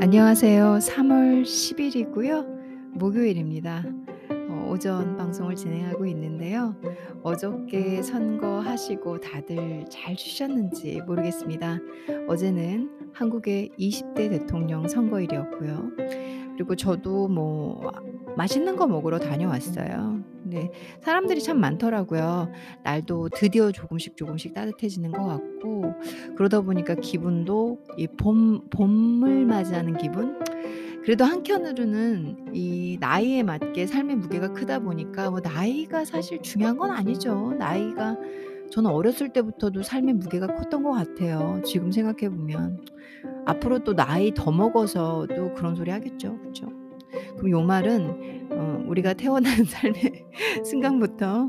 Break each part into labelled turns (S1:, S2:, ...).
S1: 안녕하세요. 3월 10 일이고요. 목요일입니다. 어 오전 방송을 진행하고 있는데요. 어저께 선거하시고 다들 잘 쉬셨는지 모르겠습니다. 어제는 한국의 20대 대통령 선거일이었고요. 그리고 저도 뭐 맛있는 거 먹으러 다녀왔어요. 근데 사람들이 참 많더라고요. 날도 드디어 조금씩 조금씩 따뜻해지는 것 같고 그러다 보니까 기분도 이 봄 봄을 맞이하는 기분? 그래도 한켠으로는 이 나이에 맞게 삶의 무게가 크다 보니까 뭐 나이가 사실 중요한 건 아니죠. 나이가 저는 어렸을 때부터도 삶의 무게가 컸던 것 같아요, 지금 생각해 보면. 앞으로 또 나이 더 먹어서도 그런 소리 하겠죠. 그쵸? 그럼 요 말은 어 우리가 태어난 삶의 순간부터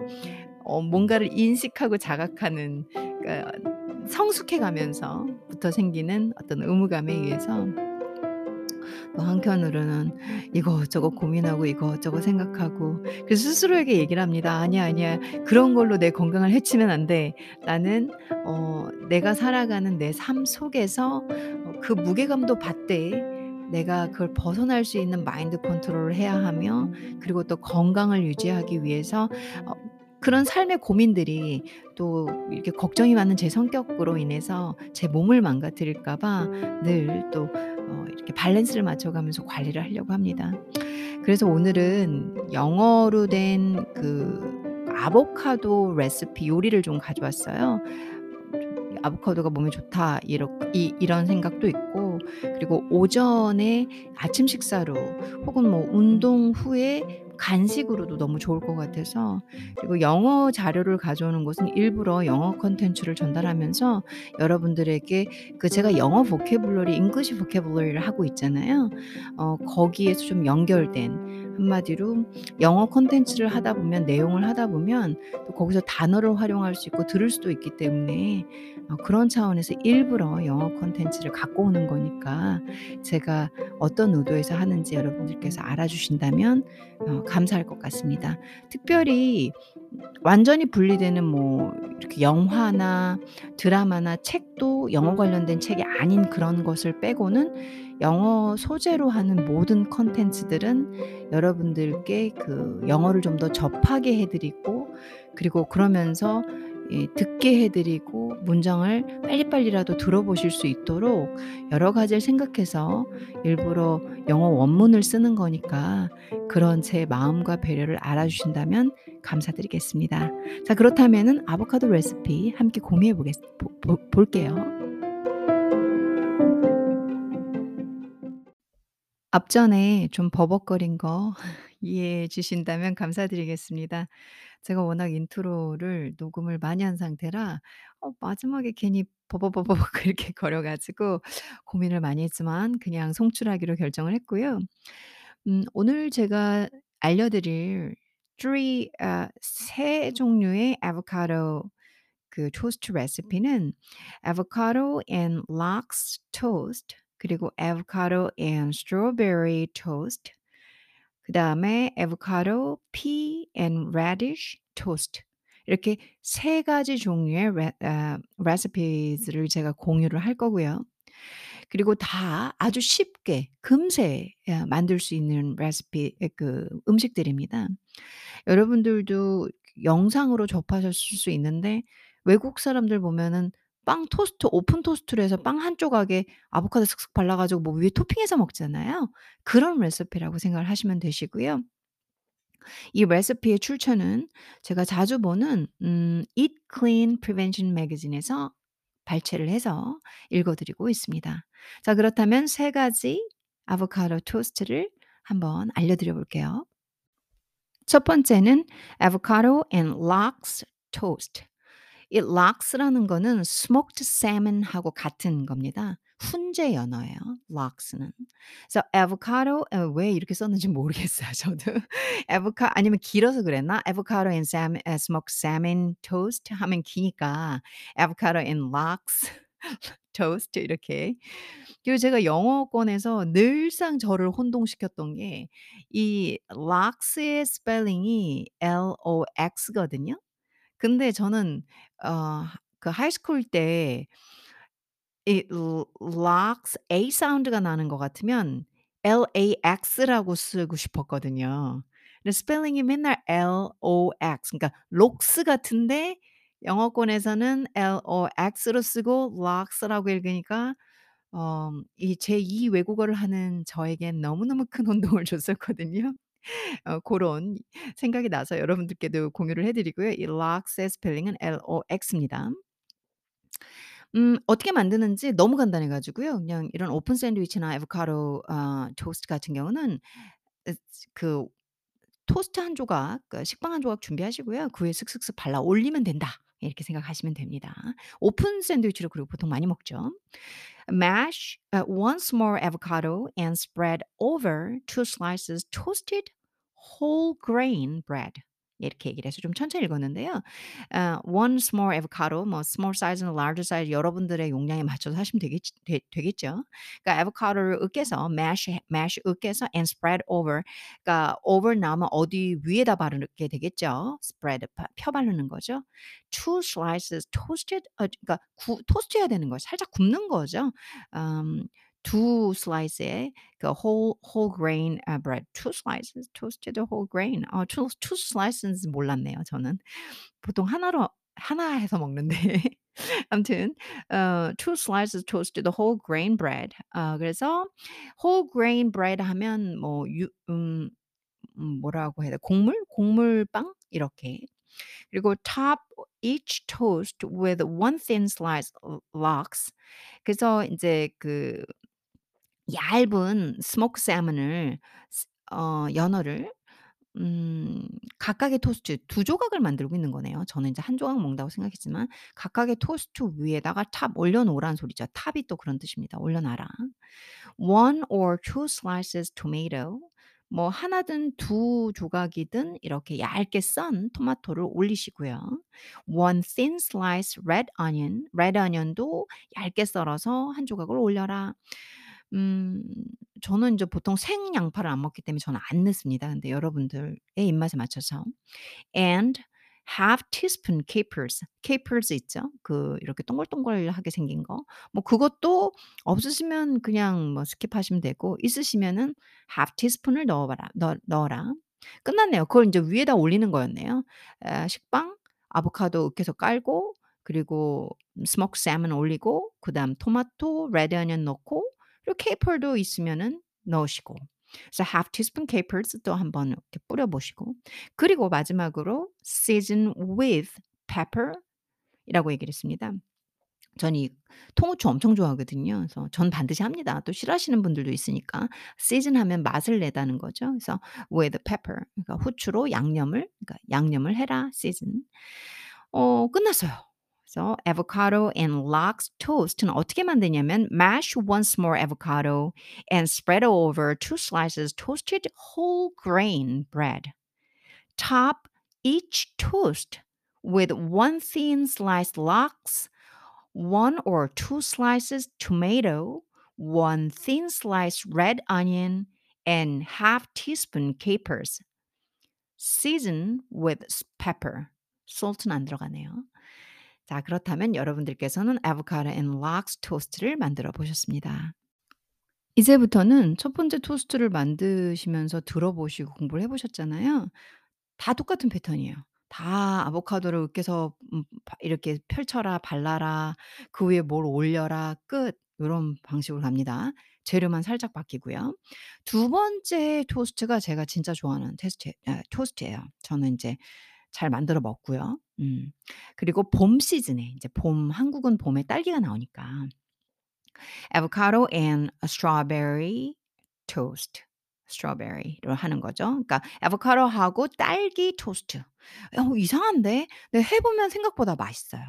S1: 어 뭔가를 인식하고 자각하는 그러니까 성숙해 가면서부터 생기는 어떤 의무감에 의해서 또 한켠으로는 이것저것 고민하고 이것저것 생각하고 그래서 스스로에게 얘기를 합니다. "아니야, 아니야. 그런 걸로 내 건강을 해치면 안 돼. 나는 어 내가 살아가는 내 삶 속에서 어그 무게감도 받되 내가 그걸 벗어날 수 있는 마인드 컨트롤을 해야 하며 그리고 또 건강을 유지하기 위해서 어 그런 삶의 고민들이 또 이렇게 걱정이 많은 제 성격으로 인해서 제 몸을 망가뜨릴까 봐 늘 또 어 이렇게 밸런스를 맞춰 가면서 관리를 하려고 합니다. 그래서 오늘은 영어로 된 그 아보카도 레시피 요리를 좀 가져왔어요. 좀 '아보카도가 몸에 좋다.' 이렇 이 이런 생각도 있고 그리고 오전에 아침 식사로 혹은 뭐 운동 후에 간식으로도 너무 좋을 것 같아서 그리고 영어 자료를 가져오는 곳은 일부러 영어 콘텐츠를 전달하면서 여러분들에게 그 제가 영어 vocabulary English vocabulary를 하고 있잖아요. 어 거기에서 좀 연결된 한마디로 영어 콘텐츠를 하다 보면 내용을 하다 보면 또 거기서 단어를 활용할 수 있고 들을 수도 있기 때문에 어 그런 차원에서 일부러 영어 콘텐츠를 갖고 오는 거니까 제가 어떤 의도에서 하는지 여러분들께서 알아주신다면 어 감사할 것 같습니다. 특별히 완전히 분리되는 뭐 이렇게 영화나 드라마나 책도 영어 관련된 책이 아닌 그런 것을 빼고는 영어 소재로 하는 모든 콘텐츠들은 여러분들께 그 영어를 좀 더 접하게 해 드리고 그리고 그러면서 이 듣게 해 드리고 문장을 빨리빨리라도 들어보실 수 있도록 여러 가지를 생각해서 일부러 영어 원문을 쓰는 거니까 그런 제 마음과 배려를 알아주신다면 감사드리겠습니다. 자 그렇다면은 아보카도 레시피 함께 공유해 보겠 볼게요. 앞전에 좀 버벅거린 거 이해해 주신다면 감사드리겠습니다. 제가 워낙 intro를 녹음을 많이 한 상태라 어 마지막에 괜히 버버버버벅 이렇게 거려 가지고 고민을 많이 했지만 그냥 송출하기로 결정을 했고요. 음 오늘 제가 알려드릴 3 아 3 종류의 아보카도 그 토스트 레시피는 avocado and lox toast 그리고 avocado and strawberry toast 그 다음에 avocado, pea and radish toast 이렇게 세 가지 종류의 레 아 레시피들을 제가 공유를 할 거고요. 그리고 다 아주 쉽게 금세 예 만들 수 있는 레시피 예그 음식들입니다. 여러분들도 영상으로 접하셨을 수 있는데 외국 사람들 보면은 빵 토스트 오픈 토스트로 해서 빵 한 조각에 아보카도 슥슥 발라 가지고 뭐 위에 토핑해서 먹잖아요. 그런 레시피라고 생각을 하시면 되시고요. 이 레시피의 출처는 제가 자주 보는 음 Eat Clean Prevention 매거진에서 발췌를 해서 읽어 드리고 있습니다. 자 그렇다면 세 가지 아보카도 토스트를 한번 알려 드려 볼게요. 첫 번째는 avocado and lox toast. 이 lox라는 거는 smoked salmon하고 같은 겁니다. 훈제 연어예요, lox는. 그래서 avocado 어왜 이렇게 썼는지 모르겠어요, 저도. avoca 아니면 길어서 그랬나? avocado and salmon 아 smoked salmon toast 하면 기니까 avocado and lox toast 이렇게. 그리고 제가 영어권에서 늘상 저를 혼동시켰던 게 이 lox의 스펠링이 L-O-X거든요. 근데 저는 어그그 high school 때 이 lox A 사운드가 나는 것 같으면 LAX라고 쓰고 싶었거든요. 근데 스펠링이 맨날 LOX 그러니까 lox 같은데 영어권에서는 LOX로 쓰고 lox라고 읽으니까 어 이 제 2 외국어를 하는 저에겐 너무너무 큰 혼동을 줬었거든요. 어 고런 생각이 나서 여러분들께도 공유를 해 드리고요. 이 lox의 스펠링은 LOX입니다. 음 어떻게 만드는지 너무 간단해 가지고요. 그냥 이런 오픈 샌드위치나 아보카도 아 토스트 같은 경우는 그 토스트 한 조각 그 식빵 한 조각 준비하시고요. 그 위에 슥슥슥 발라 올리면 된다. 이렇게 생각하시면 됩니다. 오픈 샌드위치를 그리고 보통 많이 먹죠. Mash uh, one small avocado and spread over two slices toasted whole grain bread. 이렇게 얘기를 해서 좀 천천히 읽었는데요. 아 one small avocado 뭐 small size나 large size 여러분들의 용량에 맞춰서 하시면 되겠 되 되겠죠. 그러니까 아보카도를 으깨서 mash 해 mash 으깨서 and spread over 그러니까 over 나오면 어디 위에다 바르게 되겠죠. spread 바펴 바르는 거죠. two slices toasted 어 그러니까 구 토스트해야 되는 거예요. 살짝 굽는 거죠. 음 두 슬라이스의 그 whole whole grain 아 bread two slices toasted whole grain 어 two two slices인지 몰랐네요 저는. 보통 하나로 하나 해서 먹는데 아무튼 어 two slices toasted whole grain bread 아 그래서 whole grain bread 하면 뭐유음음 뭐라고 해야 돼 곡물? 곡물빵 이렇게. 그리고 top each toast with one thin slice 어 lox 그래서 인제 그 얇은 smoked salmon을 스 어 연어를 음 각각의 토스트 두 조각을 만들고 있는 거네요. 저는 인제 한 조각 먹는다고 생각했지만 각각의 토스트 위에다가 top 올려 놓으라는 소리죠. top이 또 그런 뜻입니다. 올려 놔라. one or two slices tomato 뭐 하나든 두 조각이든 이렇게 얇게 썬 토마토를 올리시고요. one thin slice red onion red onion도 얇게 썰어서 한 조각을 올려라. 음 저는 인제 보통 생 양파를 안 먹기 때문에 저는 안 넣습니다. 근데 여러분들의 입맛에 맞춰서 and half teaspoon capers. capers 있죠? 그 이렇게 동글동글하게 생긴 거. 뭐 그것도 없으시면 그냥 뭐 스킵하시면 되고 있으시면은 half teaspoon을 넣어 봐라 넣 넣어라. 끝났네요. 그걸 인제 위에다 올리는 거였네요. 아 식빵, 아보카도 으깨서 깔고 그리고 smoked salmon 올리고 그다음 토마토, red onion 넣고 그리고 caper도 있으면은 넣으시고 그래서 half teaspoon capers 또 한번 이렇게 뿌려 보시고 그리고 마지막으로 season with pepper 이라고 얘기를 했습니다. 저는 이 통후추 엄청 좋아하거든요. 그래서 전 반드시 합니다. 또 싫어하시는 분들도 있으니까. season 하면 맛을 내다는 거죠. 그래서 with pepper 그러니까 후추로 양념을 그러니까 양념을 해라 season. 어 끝났어요. 그래서 avocado and lox toast는 어떻게 만드냐면 mash one small avocado and spread over two slices toasted whole grain bread. Top each toast with one thin sliced lox, one or two slices tomato, one thin sliced red onion, and half teaspoon capers. season with s pepper. salt는 안 들어가네요. 자 그렇다면 여러분들께서는 avocado and lox 토스트를 만들어 보셨습니다. 이제부터는 첫 번째 토스트를 만드시면서 들어보시고 공부를 해 보셨잖아요. 다 똑같은 패턴이에요. 다 아보카도를 으깨서 음바 이렇게 펼쳐라, 발라라, 그 위에 뭘 올려라, 끝. 요런 방식으로 갑니다. 재료만 살짝 바뀌고요. 두 번째 토스트가 제가 진짜 좋아하는 테스트 아 토스트예요. 저는 인제 잘 만들어 먹고요. 음 그리고 봄 시즌에 인제 봄 한국은 봄에 딸기가 나오니까 avocado and strawberry toast. strawberry로 하는 거죠. 그러니까 아보카도하고 딸기 토스트. 어 이상한데? 네 해 보면 생각보다 맛있어요.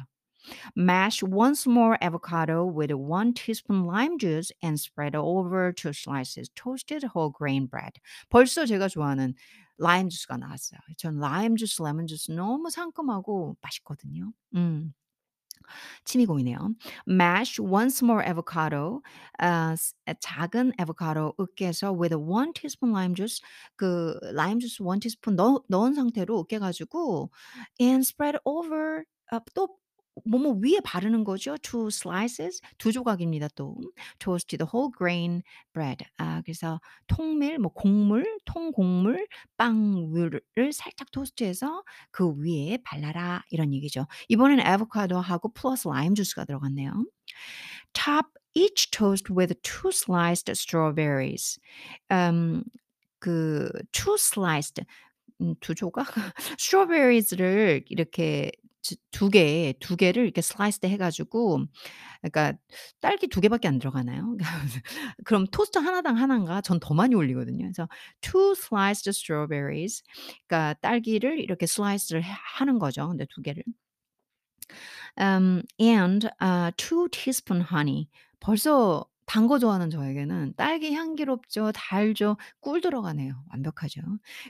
S1: Mash one small avocado with one teaspoon lime juice and spread over two slices toasted whole grain bread. 벌써 제가 좋아하는 라임 주스가 나왔어요. 전 라임 주스, 레몬 주스 너무 상큼하고 맛있거든요. 음. 침이 고이네요. Mash one small avocado 아스 작은 아보카도 으깨서 with one teaspoon lime juice 그 라임 주스 1 티스푼 넣 넣은 상태로 으깨 가지고 and spread over 아또 뭐뭐 위에 바르는 거죠. two slices 두 조각입니다 또. toasted whole grain bread. 아 그래서 통밀 뭐 곡물, 통곡물 빵 위를 살짝 토스트해서 그 위에 발라라 이런 얘기죠. 이번에는 아보카도하고 플러스 라임 주스가 들어갔네요. Top each toast with two sliced strawberries. 음 그 two sliced 음두 조각? strawberries를 이렇게 즈두 개, 두 개를 이렇게 sliced 해 가지고 그러니까 딸기 두 개밖에 안 들어가나요? 그럼 토스트 하나당 하나인가? 전 더 많이 올리거든요. 그래서 two sliced strawberries 그러니까 딸기를 이렇게 슬라이스를 해 하는 거죠. 근데 두 개를. 음 and 아 2 teaspoon honey. 벌써 단 거 좋아하는 저에게는 딸기 향기롭죠, 달죠, 꿀 들어가네요. 완벽하죠.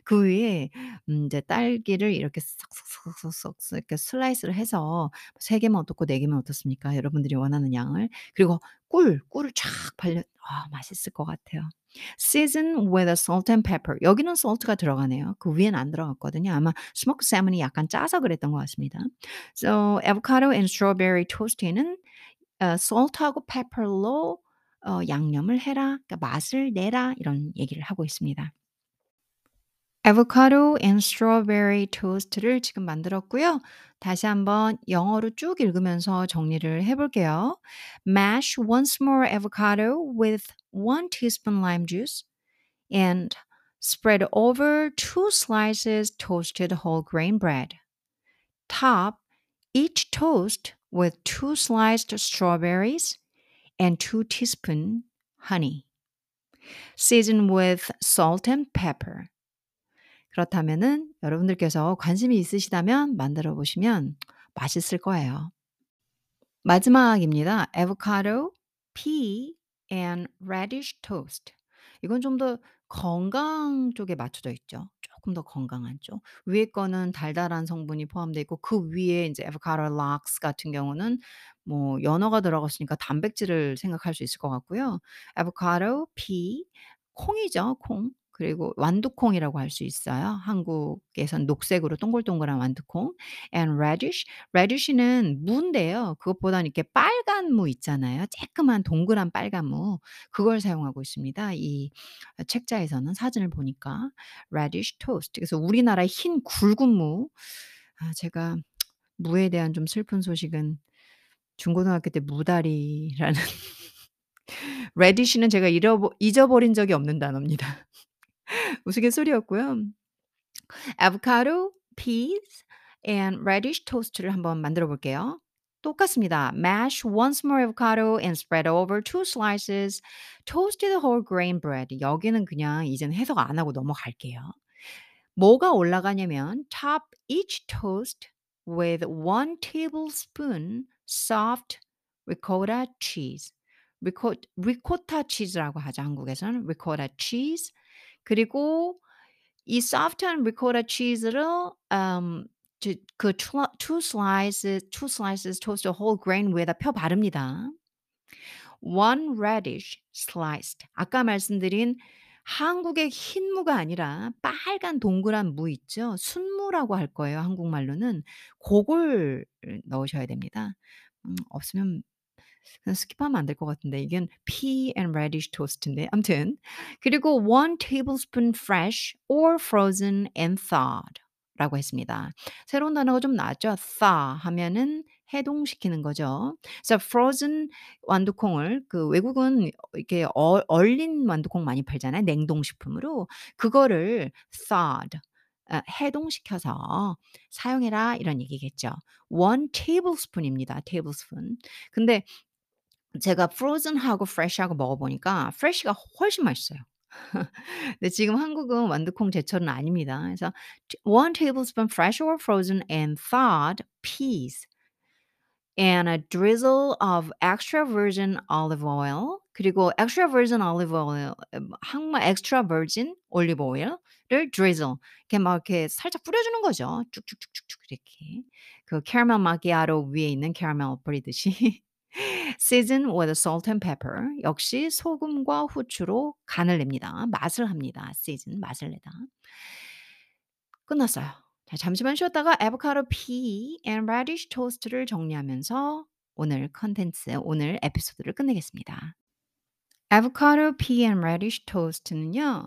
S1: 그 위에 음 이제 딸기를 이렇게 쏙쏙쏙쏙쏙 이렇게 슬라이스를 해서 3 개면 어떻고 4 개면 어떻습니까? 여러분들이 원하는 양을. 그리고 꿀, 꿀을 쫙 발려 아 맛있을 것 같아요. Season with a salt and pepper. 여기는 salt가 들어가네요. 그 위에는 안 들어갔거든요. 아마 smoked salmon이 약간 짜서 그랬던 것 같습니다. So avocado and strawberry toast에는 어 salt하고 pepper로 어 "양념을 해라." 그러니까 "맛을 내라." 이런 얘기를 하고 있습니다. avocado and strawberry toast를 지금 만들었고요. 다시 한번 영어로 쭉 읽으면서 정리를 해 볼게요. Mash one small avocado with 1 teaspoon lime juice and spread over 2 slices toasted whole grain bread. Top each toast with 2 sliced strawberries and 2 teaspoon honey. Season with salt and pepper. 그렇다면은 여러분들께서 관심이 있으시다면 만들어 보시면 맛있을 거예요. 마지막입니다. avocado, pea and radish toast. 이건 좀 더 건강 쪽에 맞춰져 있죠. 쪼끔 더 건강한 쪽. 위에 거는 달달한 성분이 포함되어 있고 그 위에 인제 avocado lox 같은 경우는 뭐 연어가 들어갔으니까 단백질을 생각할 수 있을 것 같고요. avocado, pea 콩이죠, 콩. 그리고 완두콩이라고 할 수 있어요. 한국에선 녹색으로 동글동글한 완두콩 and radish. radish는 무인데요. 그것보다는 이렇게 빨간 무 있잖아요. 쬐끄만 동그란 빨간 무. 그걸 사용하고 있습니다. 이어 책자에서는 사진을 보니까 radish toast. 그래서 우리나라의 흰 굵은 무. 아 제가 무에 대한 좀 슬픈 소식은 중고등학교 때 무다리라는 radish는 제가 잃어버 잊어버린 적이 없는 단어입니다. 우스갯소리였고요. avocado, peas and radish toast를 한번 만들어 볼게요. 똑같습니다. Mash one small avocado and spread over 2 slices toasted whole grain bread. 여기는 그냥 이제는 해석 안 하고 넘어갈게요. 뭐가 올라가냐면 top each toast with 1 tablespoon soft ricotta cheese. 리코 리코타 치즈라고 하죠, 한국에서는. ricotta cheese 그리고 이 soft한 ricotta 치즈를 음저그투 two slices two slices toasted whole grain 위에다 펴 바릅니다. 1 radish sliced. 아까 말씀드린 한국의 흰 무가 아니라 빨간 동그란 무 있죠? 순무라고 할 거예요, 한국말로는. 고걸 넣으셔야 됩니다. 음 없으면 skip하면 안 될 것 같은데 이건 pea and radish toast인데 아무튼 그리고 1 tablespoon fresh or frozen and thawed 라고 했습니다. 새로운 단어가 좀 나왔죠. thaw 하면은 해동시키는 거죠. 그래서 frozen 완두콩을 그 외국은 이렇게 얼 얼린 완두콩 많이 팔잖아요, 냉동식품으로. 그거를 thawed 아 해동시켜서 사용해라 이런 얘기겠죠. 1 tablespoon입니다, tablespoon. 근데 제가 frozen하고 fresh하고 먹어 보니까 fresh가 훨씬 맛있어요. 근데 지금 한국은 완두콩 제철은 아닙니다. 그래서 1 tablespoon fresh or frozen and thawed peas and a drizzle of extra virgin olive oil 그리고 extra virgin olive oil 음 한국말 extra virgin olive oil을 drizzle 이렇게 막 이렇게 살짝 뿌려 주는 거죠. 쭉쭉쭉쭉쭉 이렇게. 그 캐러멜 마키아토 위에 있는 캐러멜 뿌리듯이. season with salt and pepper. 역시 소금과 후추로 간을 냅니다. 맛을 합니다. season 맛을 내다. 끝났어요. 자 잠시만 쉬었다가 avocado pea and radish toast를 정리하면서 오늘 컨텐츠 오늘 에피소드를 끝내겠습니다. avocado pea and radish toast는요.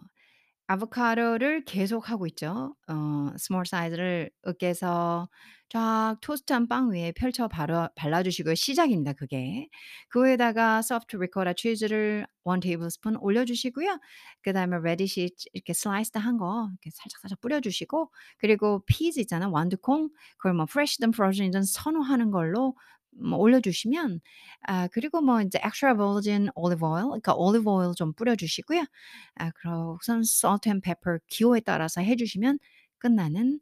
S1: 아보카도를 계속 하고 있죠. 어 small 사이즈를 으깨서 쫙 토스트한 빵 위에 펼쳐 발라 발라 주시고요. 시작입니다 그게. 그 위에다가 soft 리코타 치즈를 1 tablespoon 올려 주시고요. 그 다음에 radish 이렇게 sliced 한 거 이렇게 살짝살짝 뿌려 주시고 그리고 peas 있잖아요. 완두콩 그걸 뭐 fresh든 frozen이든 선호하는 걸로 뭐 올려 주시면 아 그리고 뭐 인제 extra virgin olive oil 그러니까 올리브 오일 좀 뿌려 주시고요. 아 그러고선 salt and pepper 기호에 따라서 해 주시면 끝나는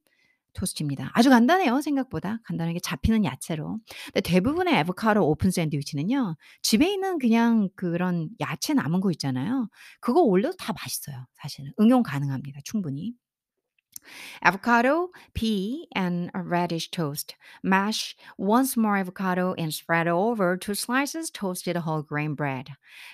S1: 토스트입니다. 아주 간단해요 생각보다. 간단하게 잡히는 야채로. 근데 대부분의 아보카도 오픈 샌드위치는요. 집에 있는 그냥 그런 야채 남은 거 있잖아요. 그거 올려도 다 맛있어요 사실은. 응용 가능합니다 충분히. Avocado, pea, and radish toast. Mash one small avocado and spread over two slices toasted whole grain bread.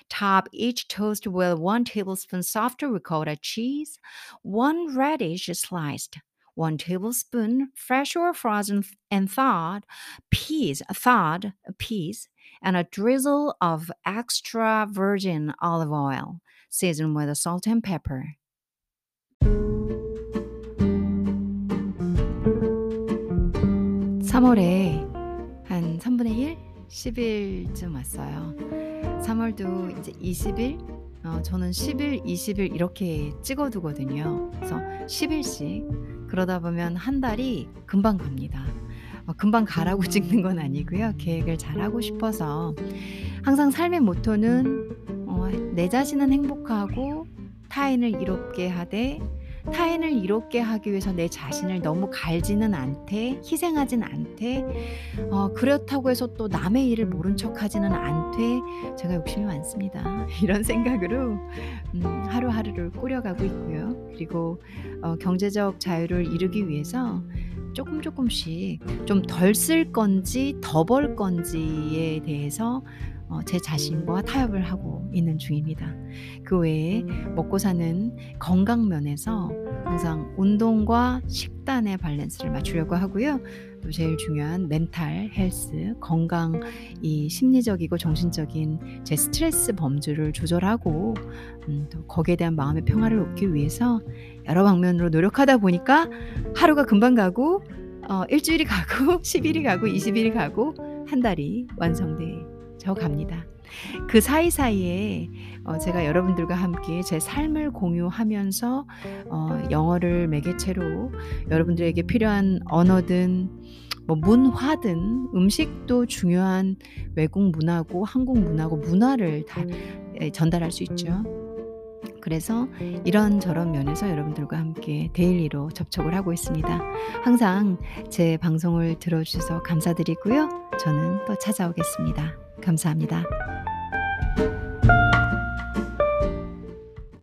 S1: Top each toast with one tablespoon soft ricotta cheese, one radish sliced. One tablespoon fresh or frozen and thawed peas, thawed peas, and a drizzle of extra virgin olive oil. Season with salt and pepper. 3월에 한 3분의 1? 10일쯤 왔어요. 3월도 이제 20일? 어 저는 10일, 20일 이렇게 찍어 두거든요. 그래서 10일씩 그러다 보면 한 달이 금방 갑니다. 어 금방 가라고 찍는 건 아니고요. 계획을 잘 하고 싶어서 항상 삶의 모토는 어 '내 자신은 행복하고 타인을 이롭게 하되 타인을 이롭게 하기 위해서 내 자신을 너무 갈지는 않되 희생하진 않되 어 그렇다고 해서 또 남의 일을 모른 척하지는 않되 제가 욕심이 많습니다. 이런 생각으로 음 하루하루를 꾸려가고 있고요. 그리고 어 경제적 자유를 이루기 위해서 쪼끔 쪼끔씩 좀 덜 쓸 건지 더 벌 건지에 대해서 어 제 자신과 타협을 하고 있는 중입니다. 그 외에 먹고 사는 건강 면에서 항상 운동과 식단의 밸런스를 맞추려고 하고요. 또 제일 중요한 mental health 건강 이 심리적이고 정신적인 제 스트레스 범주를 조절하고 음 또 거기에 대한 마음의 평화를 얻기 위해서 여러 방면으로 노력하다 보니까 하루가 금방 가고 어1 주일이 가고 10 일이 가고 20 일이 가고 한 달이 완성돼 져 갑니다. 그 사이사이에 어 제가 여러분들과 함께 제 삶을 공유하면서 어 영어를 매개체로 여러분들에게 필요한 언어든 뭐 문화든 음식도 중요한 외국 문화고 한국 문화고 문화를 다예 전달할 수 있죠. 그래서 이런저런 면에서 여러분들과 함께 daily로 접촉을 하고 있습니다. 항상 제 방송을 들어 주셔서 감사드리고요. 저는 또 찾아오겠습니다. 감사합니다.